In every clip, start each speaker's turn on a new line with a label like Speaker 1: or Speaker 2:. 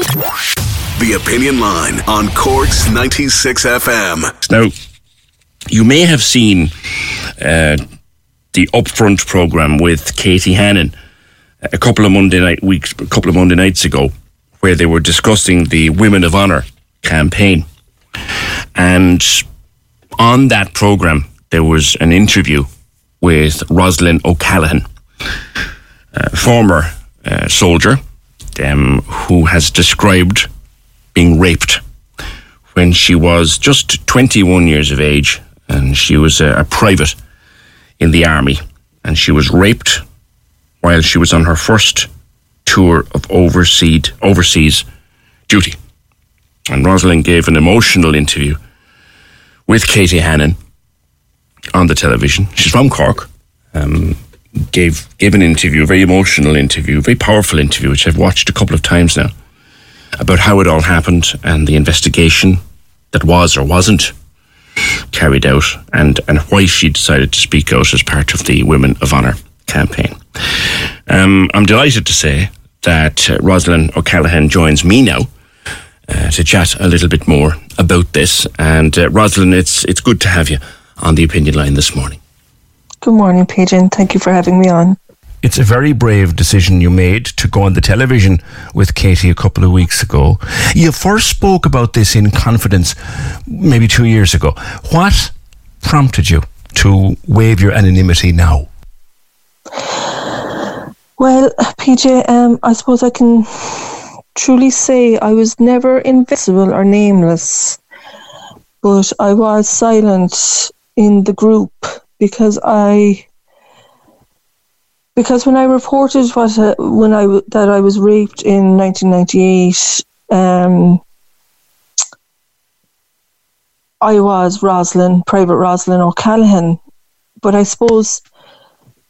Speaker 1: The Opinion Line on Cork's 96 FM.
Speaker 2: Now, you may have seen uh, the Upfront program with Katie Hannon a couple of Monday night weeks, a couple of Monday nights ago, where they were discussing the Women of Honor campaign. And on that program, there was an interview with Roslyn O'Callaghan, former uh, soldier um, who has described being raped when she was just 21 years of age and she was a, a private in the army and she was raped while she was on her first tour of overseas, overseas duty. And Roslyn gave an emotional interview with Katie Hannon on the television. She's from Cork. Um, gave gave an interview, a very emotional interview, a very powerful interview, which I've watched a couple of times now, about how it all happened and the investigation that was or wasn't carried out, and and why she decided to speak out as part of the Women of Honour campaign. Um, I'm delighted to say that uh, Roslyn O'Callaghan joins me now. Uh, to chat a little bit more about this, and uh, Roslyn, it's it's good to have you on the opinion line this morning.
Speaker 3: Good morning, PJ. Thank you for having me on.
Speaker 2: It's a very brave decision you made to go on the television with Katie a couple of weeks ago. You first spoke about this in confidence maybe two years ago. What prompted you to waive your anonymity now?
Speaker 3: Well, PJ, um, I suppose I can truly say I was never invisible or nameless, but I was silent in the group because I because when I reported what uh, when I that I was raped in 1998, um, I was Roslyn, Private Roslyn O'Callaghan. But I suppose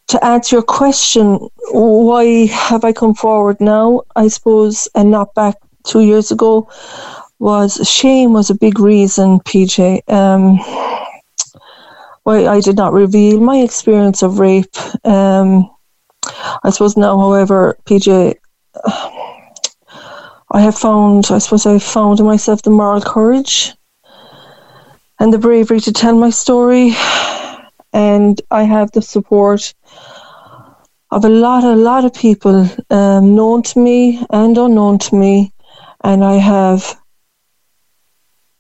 Speaker 3: to answer your question, why have I come forward now? I suppose and not back two years ago was shame was a big reason, PJ. Um, I did not reveal my experience of rape. Um, I suppose now, however, PJ, I have found, I suppose I have found in myself the moral courage and the bravery to tell my story. And I have the support of a lot, a lot of people um, known to me and unknown to me. And I have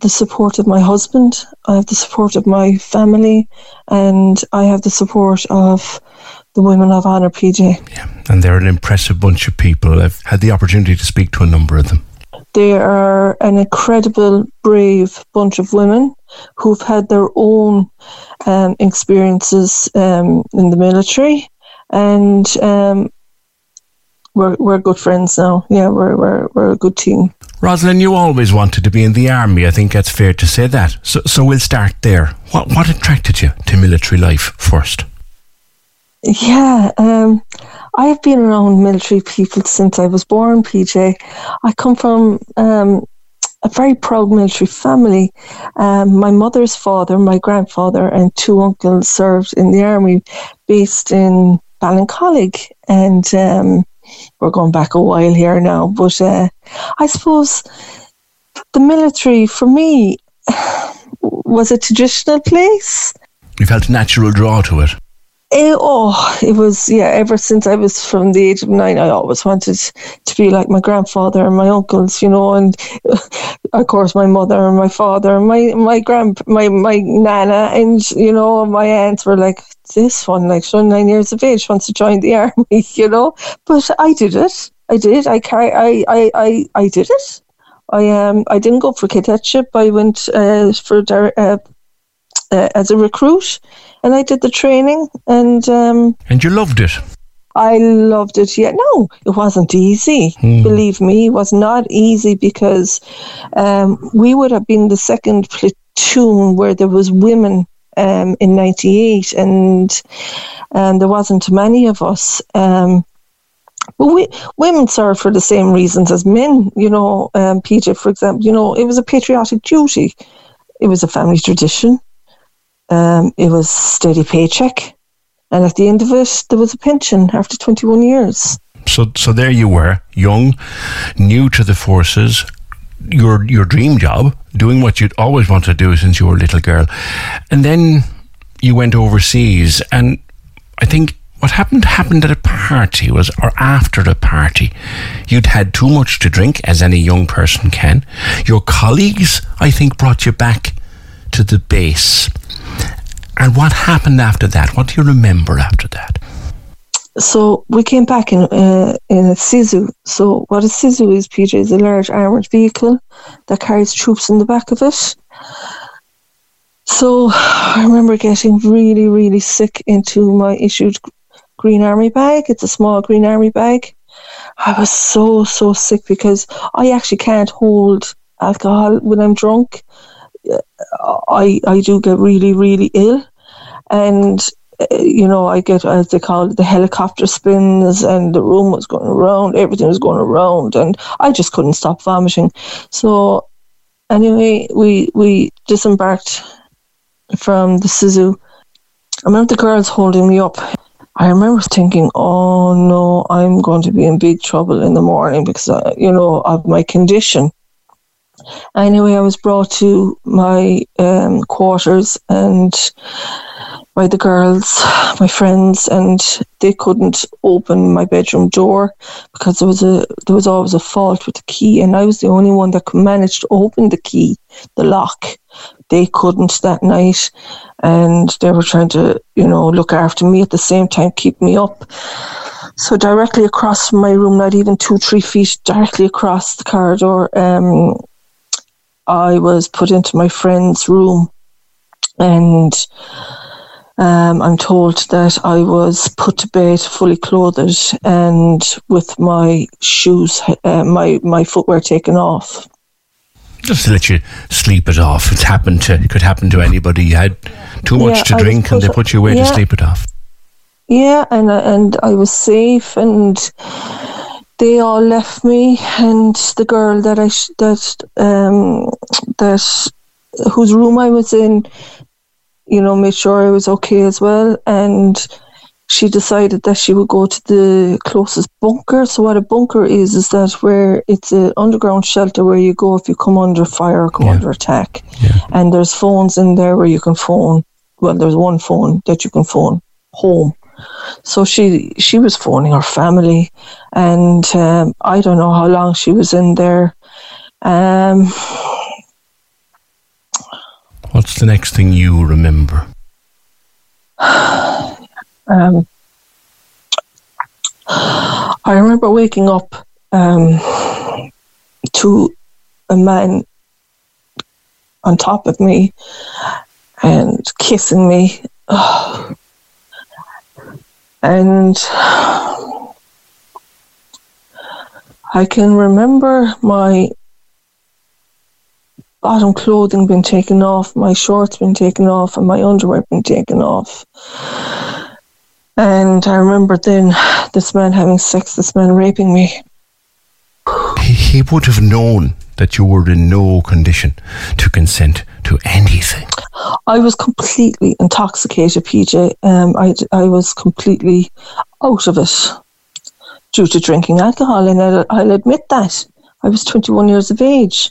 Speaker 3: the support of my husband, I have the support of my family, and I have the support of the Women of Honour PJ.
Speaker 2: Yeah, and they're an impressive bunch of people. I've had the opportunity to speak to a number of them.
Speaker 3: They are an incredible, brave bunch of women who've had their own um, experiences um, in the military, and um, we're we're good friends now. Yeah, we're we're we're a good team.
Speaker 2: Roslyn, you always wanted to be in the army. I think that's fair to say that. So, so we'll start there. What what attracted you to military life first?
Speaker 3: Yeah, um, I've been around military people since I was born, PJ. I come from um, a very proud military family. Um, my mother's father, my grandfather, and two uncles served in the army based in Ballincollig. And um, we're going back a while here now. But uh, I suppose the military, for me, was a traditional place.
Speaker 4: You felt a natural draw to it.
Speaker 3: It, oh, it was, yeah, ever since I was from the age of nine, I always wanted to be like my grandfather and my uncles, you know, and of course my mother and my father and my, my grand, my, my nana and, you know, my aunts were like, this one, like, she's nine years of age, wants to join the army, you know, but I did it. I did. I carry, I, I, I, I did it. I um I didn't go for cadetship. I went uh, for uh, uh, as a recruit, and I did the training, and um,
Speaker 4: and you loved it.
Speaker 3: I loved it. Yeah, no, it wasn't easy. Mm. Believe me, it was not easy because um, we would have been the second platoon where there was women um, in '98, and and there wasn't many of us. Um, well, we, women serve for the same reasons as men. You know, um, PJ, for example, you know, it was a patriotic duty. It was a family tradition. Um, it was steady paycheck, and at the end of it, there was a pension after 21 years.
Speaker 4: So, so there you were, young, new to the forces, your your dream job, doing what you'd always wanted to do since you were a little girl, and then you went overseas, and I think what happened happened at a party was or after the party you'd had too much to drink as any young person can. Your colleagues i think brought you back to the base and what happened after that? What do you remember after that?
Speaker 3: So we came back in uh, in a Sisu. So what a Sisu is, PJ, is a large armoured vehicle that carries troops in the back of it. So I remember getting really, really sick into my issued green army bag. It's a small green army bag. I was so, so sick because I actually can't hold alcohol when I'm drunk. I I do get really, really ill and uh, you know, I get as they call it the helicopter spins, and the room was going around, everything was going around, and I just couldn't stop vomiting. So, anyway, we we disembarked from the Sisu. I remember the girls holding me up. I remember thinking, "Oh no, I'm going to be in big trouble in the morning because uh, you know of my condition." Anyway, I was brought to my um, quarters and by the girls, my friends, and they couldn't open my bedroom door because there was a there was always a fault with the key, and I was the only one that could manage to open the key, the lock. They couldn't that night, and they were trying to, you know, look after me at the same time, keep me up. So directly across from my room, not even two, three feet, directly across the corridor, um, I was put into my friend's room, and um, I'm told that I was put to bed fully clothed and with my shoes, uh, my my footwear taken off.
Speaker 4: Just to let you sleep it off. It's happened to it could happen to anybody. You had too much yeah, to drink and they put you away yeah, to sleep it off.
Speaker 3: Yeah, and and I was safe and they all left me and the girl that I that um that whose room I was in you know, made sure I was okay as well. And she decided that she would go to the closest bunker. So what a bunker is is that where it's an underground shelter where you go if you come under fire or come yeah. under attack. Yeah. And there's phones in there where you can phone. Well, there's one phone that you can phone home. So she she was phoning her family, and um, I don't know how long she was in there. Um,
Speaker 4: What's the next thing you remember?
Speaker 3: um, I remember waking up um, to a man on top of me and kissing me. And I can remember my bottom clothing been taken off, my shorts been taken off, and my underwear been taken off. And I remember then this man having sex, this man raping me.
Speaker 4: He, he would have known that you were in no condition to consent to anything.
Speaker 3: I was completely intoxicated, PJ. Um, I, I was completely out of it due to drinking alcohol, and I'll, I'll admit that. I was 21 years of age.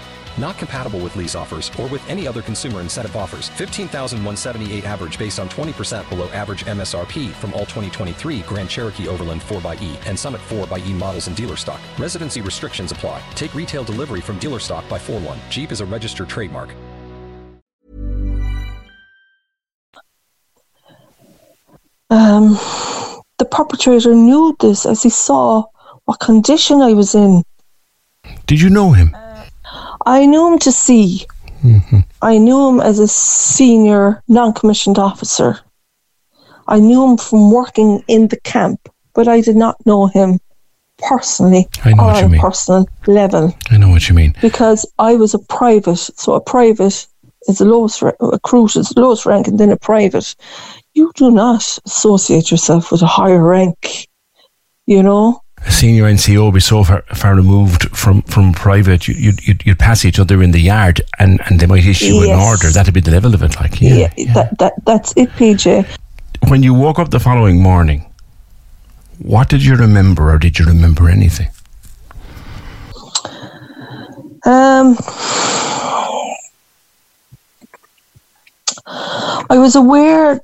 Speaker 5: Not compatible with lease offers or with any other consumer incentive offers. 15,178 average based on 20% below average MSRP from all 2023 Grand Cherokee Overland 4xE and Summit 4xE models in dealer stock. Residency restrictions apply. Take retail delivery from dealer stock by 4 1. Jeep is a registered trademark.
Speaker 3: Um, the perpetrator knew this as he saw what condition I was in.
Speaker 4: Did you know him?
Speaker 3: I knew him to see. Mm-hmm. I knew him as a senior non commissioned officer. I knew him from working in the camp, but I did not know him personally
Speaker 4: I know
Speaker 3: or
Speaker 4: what you
Speaker 3: on a
Speaker 4: mean.
Speaker 3: personal level
Speaker 4: I know what you mean.
Speaker 3: because I was a private. So a private is the lowest, recruit is the lowest rank, and then a private. You do not associate yourself with a higher rank. You know,
Speaker 4: A senior NCO be so far, far removed from, from private, you, you'd, you'd, you'd pass each other in the yard and, and they might issue an order. That'd be the level of it. Like, yeah.
Speaker 3: yeah,
Speaker 4: yeah.
Speaker 3: That, that that's it, PJ.
Speaker 4: when you woke up the following morning, what did you remember or did you remember anything?
Speaker 3: Um, I was aware.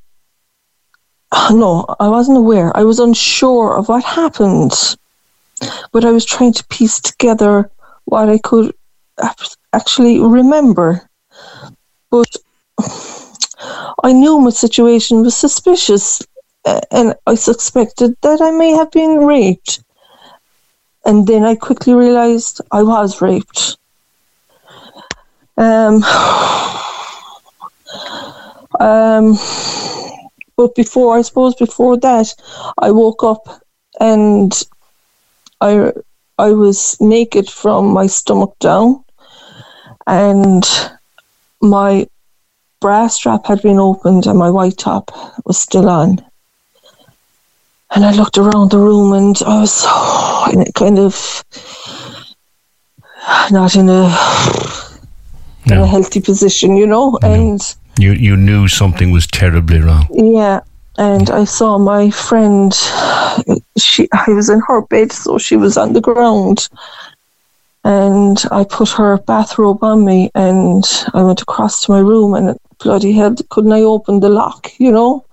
Speaker 3: No, I wasn't aware. I was unsure of what happened, but I was trying to piece together what I could actually remember. But I knew my situation was suspicious, and I suspected that I may have been raped. And then I quickly realized I was raped. Um, um, but before, I suppose, before that, I woke up and I I was naked from my stomach down, and my bra strap had been opened and my white top was still on. And I looked around the room and I was in a kind of not in a in a healthy position, you know. And
Speaker 4: You, you knew something was terribly wrong.
Speaker 3: yeah, and I saw my friend. She, I was in her bed, so she was on the ground, and I put her bathrobe on me, and I went across to my room, and bloody hell, couldn't I open the lock, you know?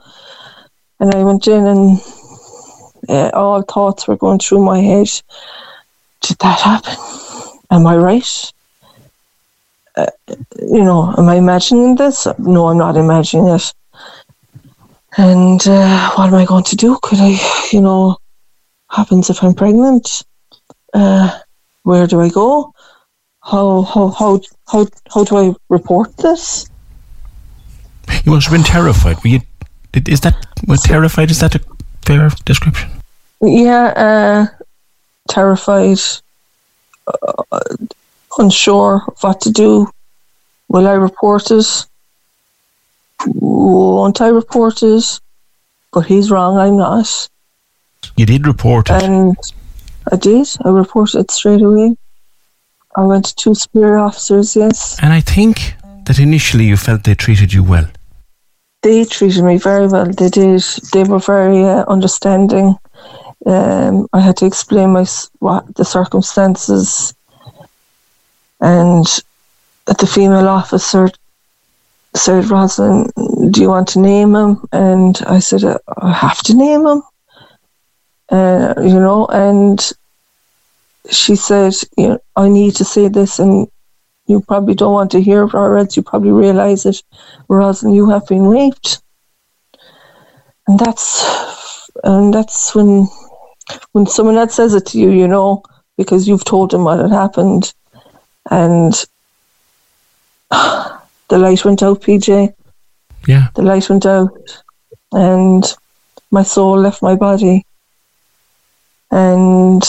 Speaker 3: And I went in, and uh, all thoughts were going through my head. Did that happen? Am I right? Uh, you know, am I imagining this? No, I'm not imagining it. And uh, what am I going to do? Could I, you know, happens if I'm pregnant? Uh, where do I go? How how how how how do I report this?
Speaker 4: You must have been terrified. Were you, is that, well, terrified, is that a fair description?
Speaker 3: Yeah, uh, terrified, uh, unsure of what to do. Will I report it? Won't I report it? But he's wrong. I'm not.
Speaker 4: You did report it.
Speaker 3: And I did. I reported it straight away. I went to two superior officers, yes.
Speaker 4: and I think that initially you felt they treated you well.
Speaker 3: They treated me very well. They did. They were very uh, understanding. Um, I had to explain my what the circumstances, and the female officer said, "Roslyn, do you want to name him?" And I said, "Uh, "I have to name him." Uh, you know, and she said, "You know, I need to say this, and you probably don't want to hear it, or else you probably realize it, Roslyn, you have been raped." And that's and that's when when someone else says it to you, you know, because you've told them what had happened, and the light went out, PJ.
Speaker 4: Yeah.
Speaker 3: The light went out, and my soul left my body. And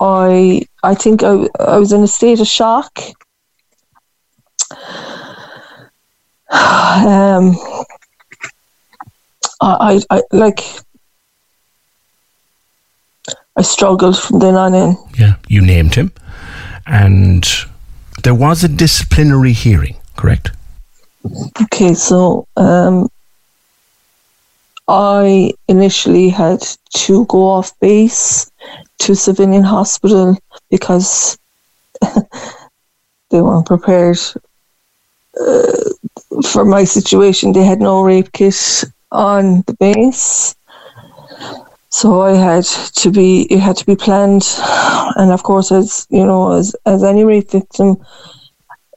Speaker 3: I, I think I, I was in a state of shock. Um, I, I, I like. I struggled from then on in.
Speaker 4: Yeah. You named him. And there was a disciplinary hearing, correct?
Speaker 3: Okay, so um, I initially had to go off base to civilian hospital because they weren't prepared uh, for my situation. They had no rape kit on the base. So I had to be, it had to be planned, and of course, as you know, as as any rape victim,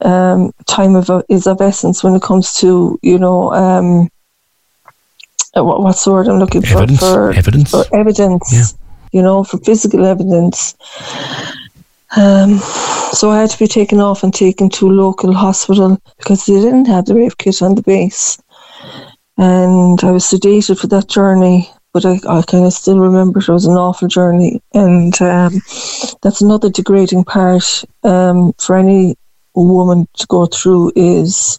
Speaker 3: um, time of is of essence when it comes to you know um, uh, what, what's the word I'm looking for
Speaker 4: Evidence.
Speaker 3: for
Speaker 4: Evidence.
Speaker 3: for evidence.
Speaker 4: Yeah.
Speaker 3: You know, for physical evidence. Um, so I had to be taken off and taken to a local hospital because they didn't have the rape kit on the base, and I was sedated for that journey. But I, I kind of still remember it was an awful journey, and um, that's another degrading part um, for any woman to go through is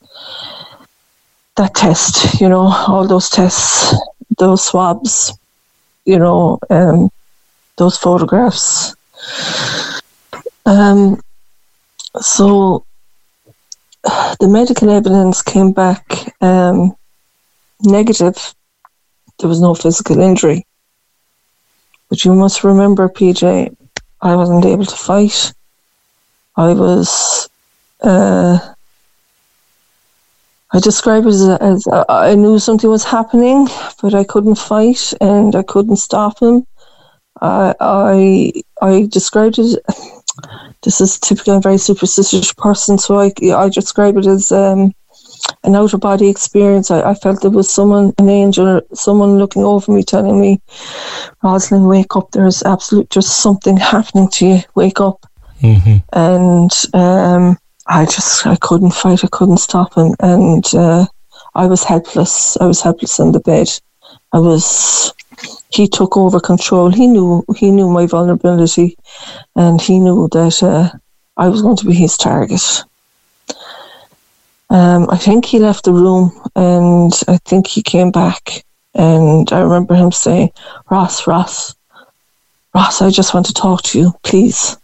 Speaker 3: that test, you know, all those tests, those swabs, you know, um, those photographs. Um, so the medical evidence came back um, negative. There was no physical injury. But you must remember, PJ, I wasn't able to fight. I was uh, I describe it as, as I knew something was happening, but I couldn't fight and I couldn't stop him. I I, I described it. This is typical. I'm a very superstitious person, so I I describe it as um, an outer body experience. I, I felt there was someone, an angel, someone looking over me, telling me, "Roslyn, wake up! There's absolute, just something happening to you. Wake up!"
Speaker 4: Mm-hmm.
Speaker 3: and um, I just I couldn't fight. I couldn't stop him, and uh, I was helpless. I was helpless in the bed. I was. He took over control. He knew he knew my vulnerability, and he knew that uh, I was going to be his target. Um, I think he left the room, and I think he came back, and I remember him saying, "Ross, Ross, Ross, I just want to talk to you, please."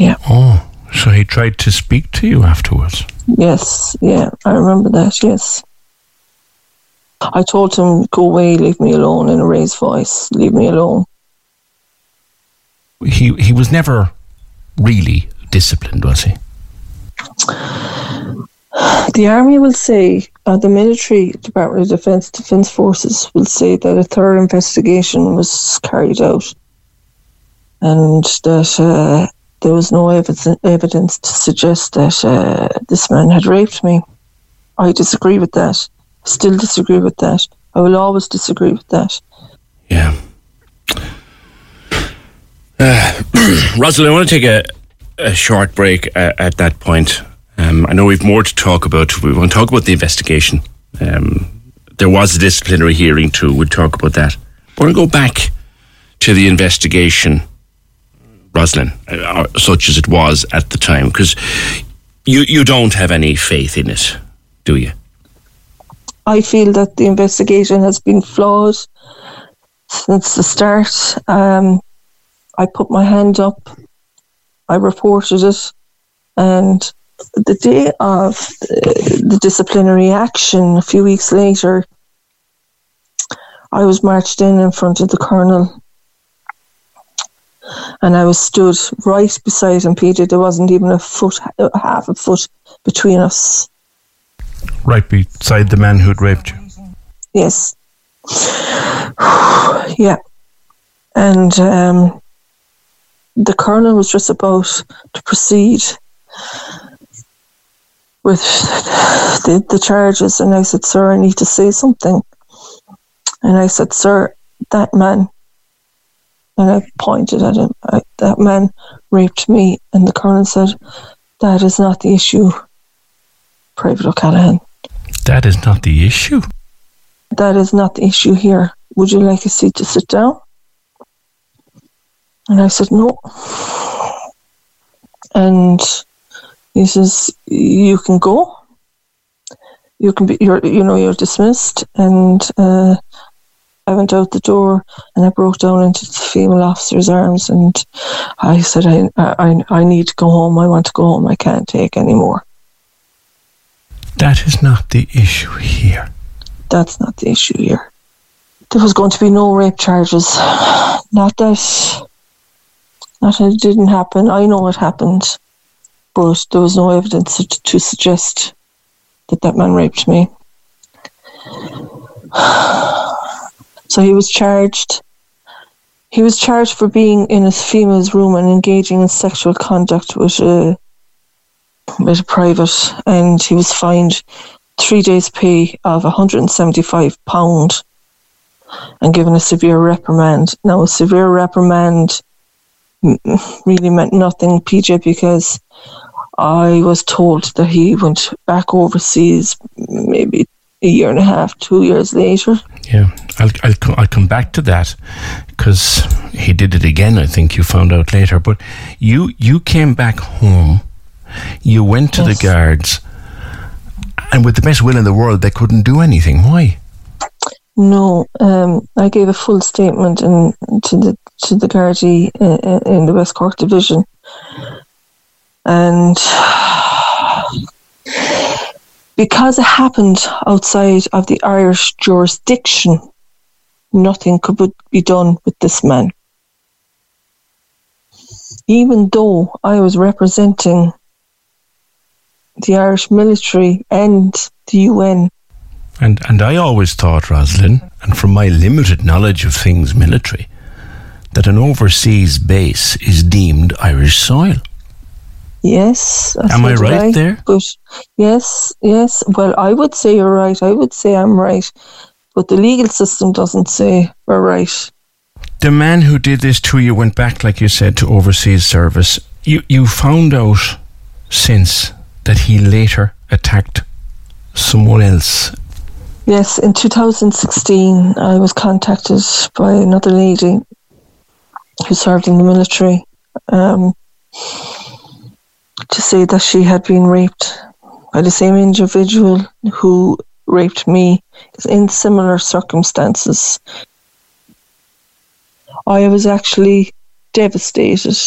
Speaker 3: Yeah.
Speaker 4: Oh, so he tried to speak to you afterwards.
Speaker 3: Yes, yeah, I remember that, yes. I told him, go away, leave me alone, in a raised voice, leave me alone.
Speaker 4: He he was never really disciplined, was he?
Speaker 3: The army will say, uh, the military Department of Defence, Defence Forces will say that a thorough investigation was carried out and that uh, there was no evidence, to suggest that uh, this man had raped me. I disagree with that. Still disagree with that. I will always disagree with that.
Speaker 2: Yeah. Uh, Roslyn, I want to take a, a short break uh, at that point. Um, I know we've more to talk about. We want to talk about the investigation. Um, there was a disciplinary hearing too. We'll talk about that. I want to go back to the investigation, Roslyn, uh, such as it was at the time, because you, you don't have any faith in it, do you?
Speaker 3: I feel that the investigation has been flawed since the start. Um, I put my hand up, I reported it, and the day of the disciplinary action, a few weeks later, I was marched in in front of the colonel. And I was stood right beside him, Peter. There wasn't even a foot, half a foot between us.
Speaker 4: Right beside the man who'd raped you.
Speaker 3: Yes. yeah. And um, the colonel was just about to proceed with the, the charges. And I said, Sir, I need to say something. And I said, Sir, that man, and I pointed at him, I, that man raped me. And the colonel said, That is not the issue, Private O'Callaghan.
Speaker 4: That is not the issue.
Speaker 3: That is not the issue here. Would you like a seat to sit down? And I said, No. And he says, You can go. You can be, you're, you know, you're dismissed. And uh, I went out the door and I broke down into the female officer's arms and I said, I, I, I need to go home. I want to go home. I can't take anymore.
Speaker 4: That is not the issue here.
Speaker 3: That's not the issue here. There was going to be no rape charges. Not that, not that it didn't happen. I know it happened, but there was no evidence to, to suggest that that man raped me. So he was charged. He was charged for being in a female's room and engaging in sexual conduct with a with a private, and he was fined three days' pay of 175 pound and given a severe reprimand. Now, a severe reprimand really meant nothing, PJ, because I was told that he went back overseas maybe a year and a half, two years later.
Speaker 4: Yeah, I'll, I'll, co- I'll come back to that because he did it again, I think you found out later. But you, you came back home, you went to
Speaker 3: Yes.
Speaker 4: the guards, and with the best will in the world, they couldn't do anything. Why?
Speaker 3: No, um, I gave a full statement in, to the to the Gardaí uh, in the West Cork division, and because it happened outside of the Irish jurisdiction, nothing could be done with this man. Even though I was representing the Irish military and the UN
Speaker 4: And and I always thought, Roslyn, and from my limited knowledge of things military, that an overseas base is deemed Irish soil.
Speaker 3: Yes. that's
Speaker 4: Am I
Speaker 3: what
Speaker 4: right there?
Speaker 3: But yes, yes. Well, I would say you're right. I would say I'm right. But the legal system doesn't say we're right.
Speaker 4: The man who did this to you went back, like you said, to overseas service. You you found out since that he later attacked someone else.
Speaker 3: Yes, in 2016, I was contacted by another lady who served in the military um, to say that she had been raped by the same individual who raped me in similar circumstances. I was actually devastated.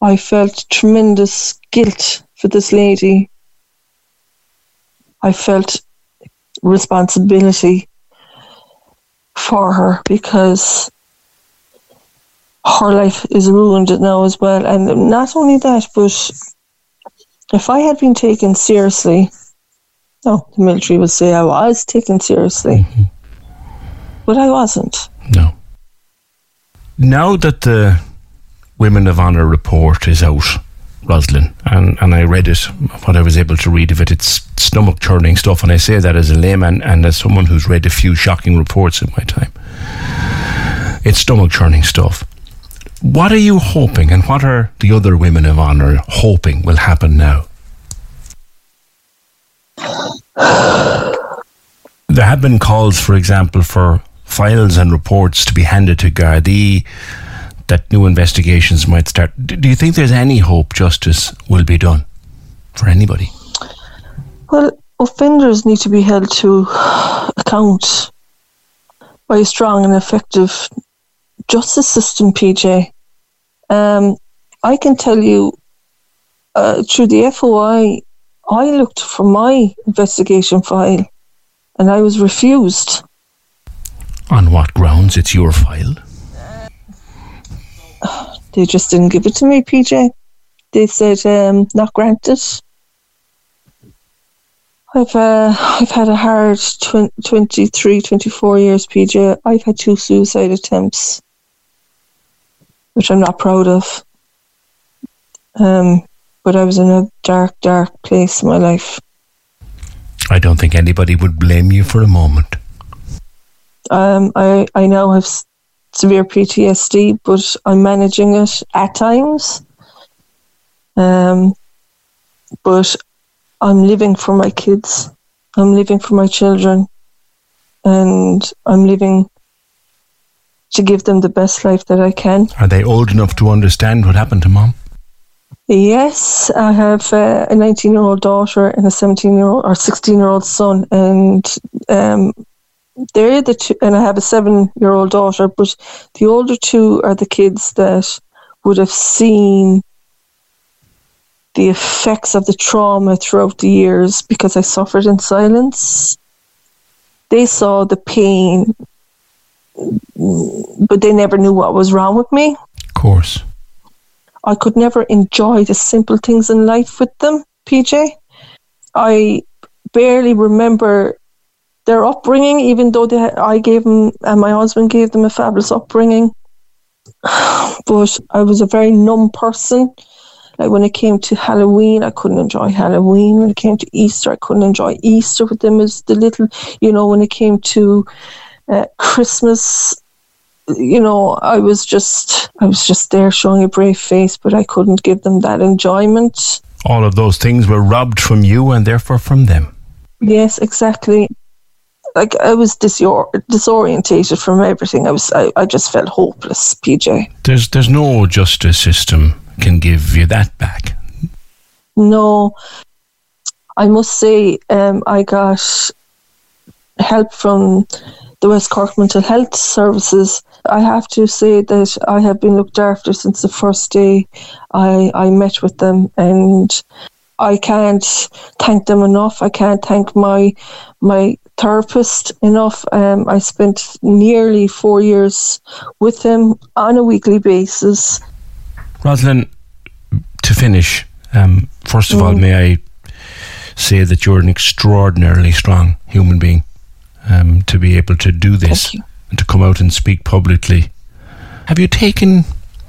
Speaker 3: I felt tremendous guilt for this lady. I felt responsibility for her because her life is ruined now as well. And not only that, but if I had been taken seriously, no, the military would say I was taken seriously, mm-hmm. but I wasn't.
Speaker 4: No. Now that the Women of Honour report is out, Roslyn, and, and I read it, what I was able to read of it, it's stomach churning stuff. And I say that as a layman and as someone who's read a few shocking reports in my time. It's stomach churning stuff. What are you hoping, and what are the other Women of Honour hoping will happen now? There have been calls, for example, for files and reports to be handed to Gardaí, that new investigations might start. Do you think there's any hope justice will be done for anybody?
Speaker 3: Well, offenders need to be held to account by a strong and effective justice system, PJ. Um, I can tell you uh, through the FOI, I looked for my investigation file and I was refused.
Speaker 4: On what grounds it's your file?
Speaker 3: They just didn't give it to me, PJ. They said um, not granted. I've uh, I've had a hard tw- 23, 24 years, PJ. I've had two suicide attempts, which I'm not proud of. Um, but I was in a dark, dark place in my life.
Speaker 4: I don't think anybody would blame you for a moment.
Speaker 3: Um, I I now have s- severe PTSD, but I'm managing it at times. Um, but I'm living for my kids. I'm living for my children, and I'm living to give them the best life that I can.
Speaker 4: Are they old enough to understand what happened to mom?
Speaker 3: Yes, I have uh, a 19 year old daughter and a 17 year old or 16 year old son, and um, they're the two, and I have a seven year old daughter, but the older two are the kids that would have seen the effects of the trauma throughout the years because I suffered in silence. They saw the pain, but they never knew what was wrong with me.
Speaker 4: Of course.
Speaker 3: I could never enjoy the simple things in life with them, PJ. I barely remember their upbringing, even though they, I gave them and my husband gave them a fabulous upbringing. But I was a very numb person. Like when it came to Halloween, I couldn't enjoy Halloween. When it came to Easter, I couldn't enjoy Easter with them as the little, you know, when it came to uh, Christmas, you know, I was just, I was just there showing a brave face, but I couldn't give them that enjoyment.
Speaker 4: All of those things were robbed from you and therefore from them.
Speaker 3: Yes, exactly. Like I was disor- disorientated from everything. I was, I, I just felt hopeless, PJ.
Speaker 4: There's there's no justice system can give you that back.
Speaker 3: No, I must say, um, I got help from the West Cork Mental Health Services. I have to say that I have been looked after since the first day I, I met with them, and I can't thank them enough. I can't thank my my therapist enough. Um, I spent nearly four years with him on a weekly basis.
Speaker 4: Roslyn, to finish, um, first of all, may I say that you're an extraordinarily strong human being um, to be able to do this and to come out and speak publicly. Have you taken,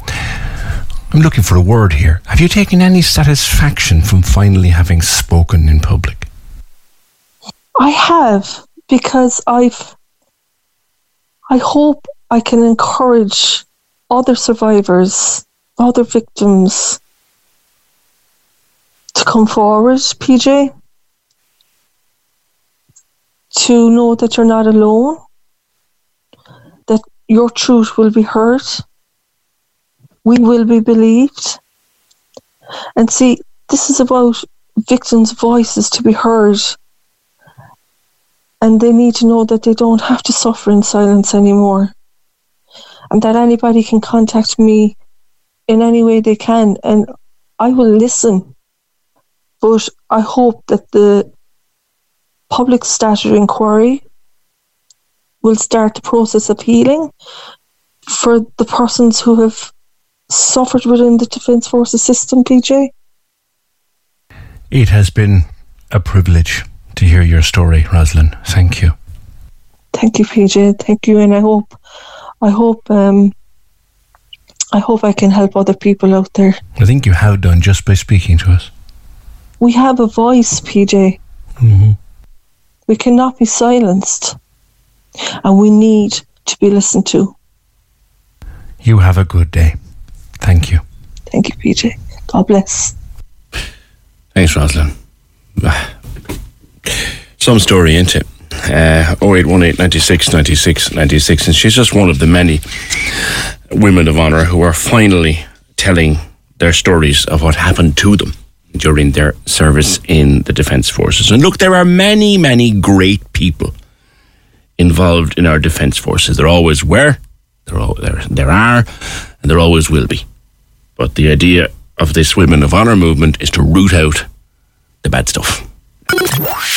Speaker 4: I'm looking for a word here, have you taken any satisfaction from finally having spoken in public?
Speaker 3: I have because I've. I hope I can encourage other survivors, other victims to come forward, PJ, to know that you're not alone, that your truth will be heard, we will be believed. And see, this is about victims' voices to be heard. And they need to know that they don't have to suffer in silence anymore. And that anybody can contact me in any way they can. And I will listen. But I hope that the public statutory inquiry will start the process of healing for the persons who have suffered within the Defence Forces system, PJ.
Speaker 4: It has been a privilege to hear your story, Roslyn. Thank you.
Speaker 3: Thank you, PJ. Thank you, and I hope, I hope, um, I hope I can help other people out there.
Speaker 4: I think you have done just by speaking to us.
Speaker 3: We have a voice, PJ. We cannot be silenced, and we need to be listened to.
Speaker 4: You have a good day. Thank you.
Speaker 3: Thank you, PJ. God bless.
Speaker 2: Thanks, Roslyn. Some story, ain't it? Uh, 0818 96 96 96. And she's just one of the many women of honour who are finally telling their stories of what happened to them during their service in the Defence Forces. And look, there are many, many great people involved in our Defence Forces. There always were, there, al- there, there are, and there always will be. But the idea of this Women of Honour movement is to root out the bad stuff.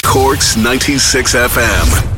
Speaker 1: Cork's 96 FM.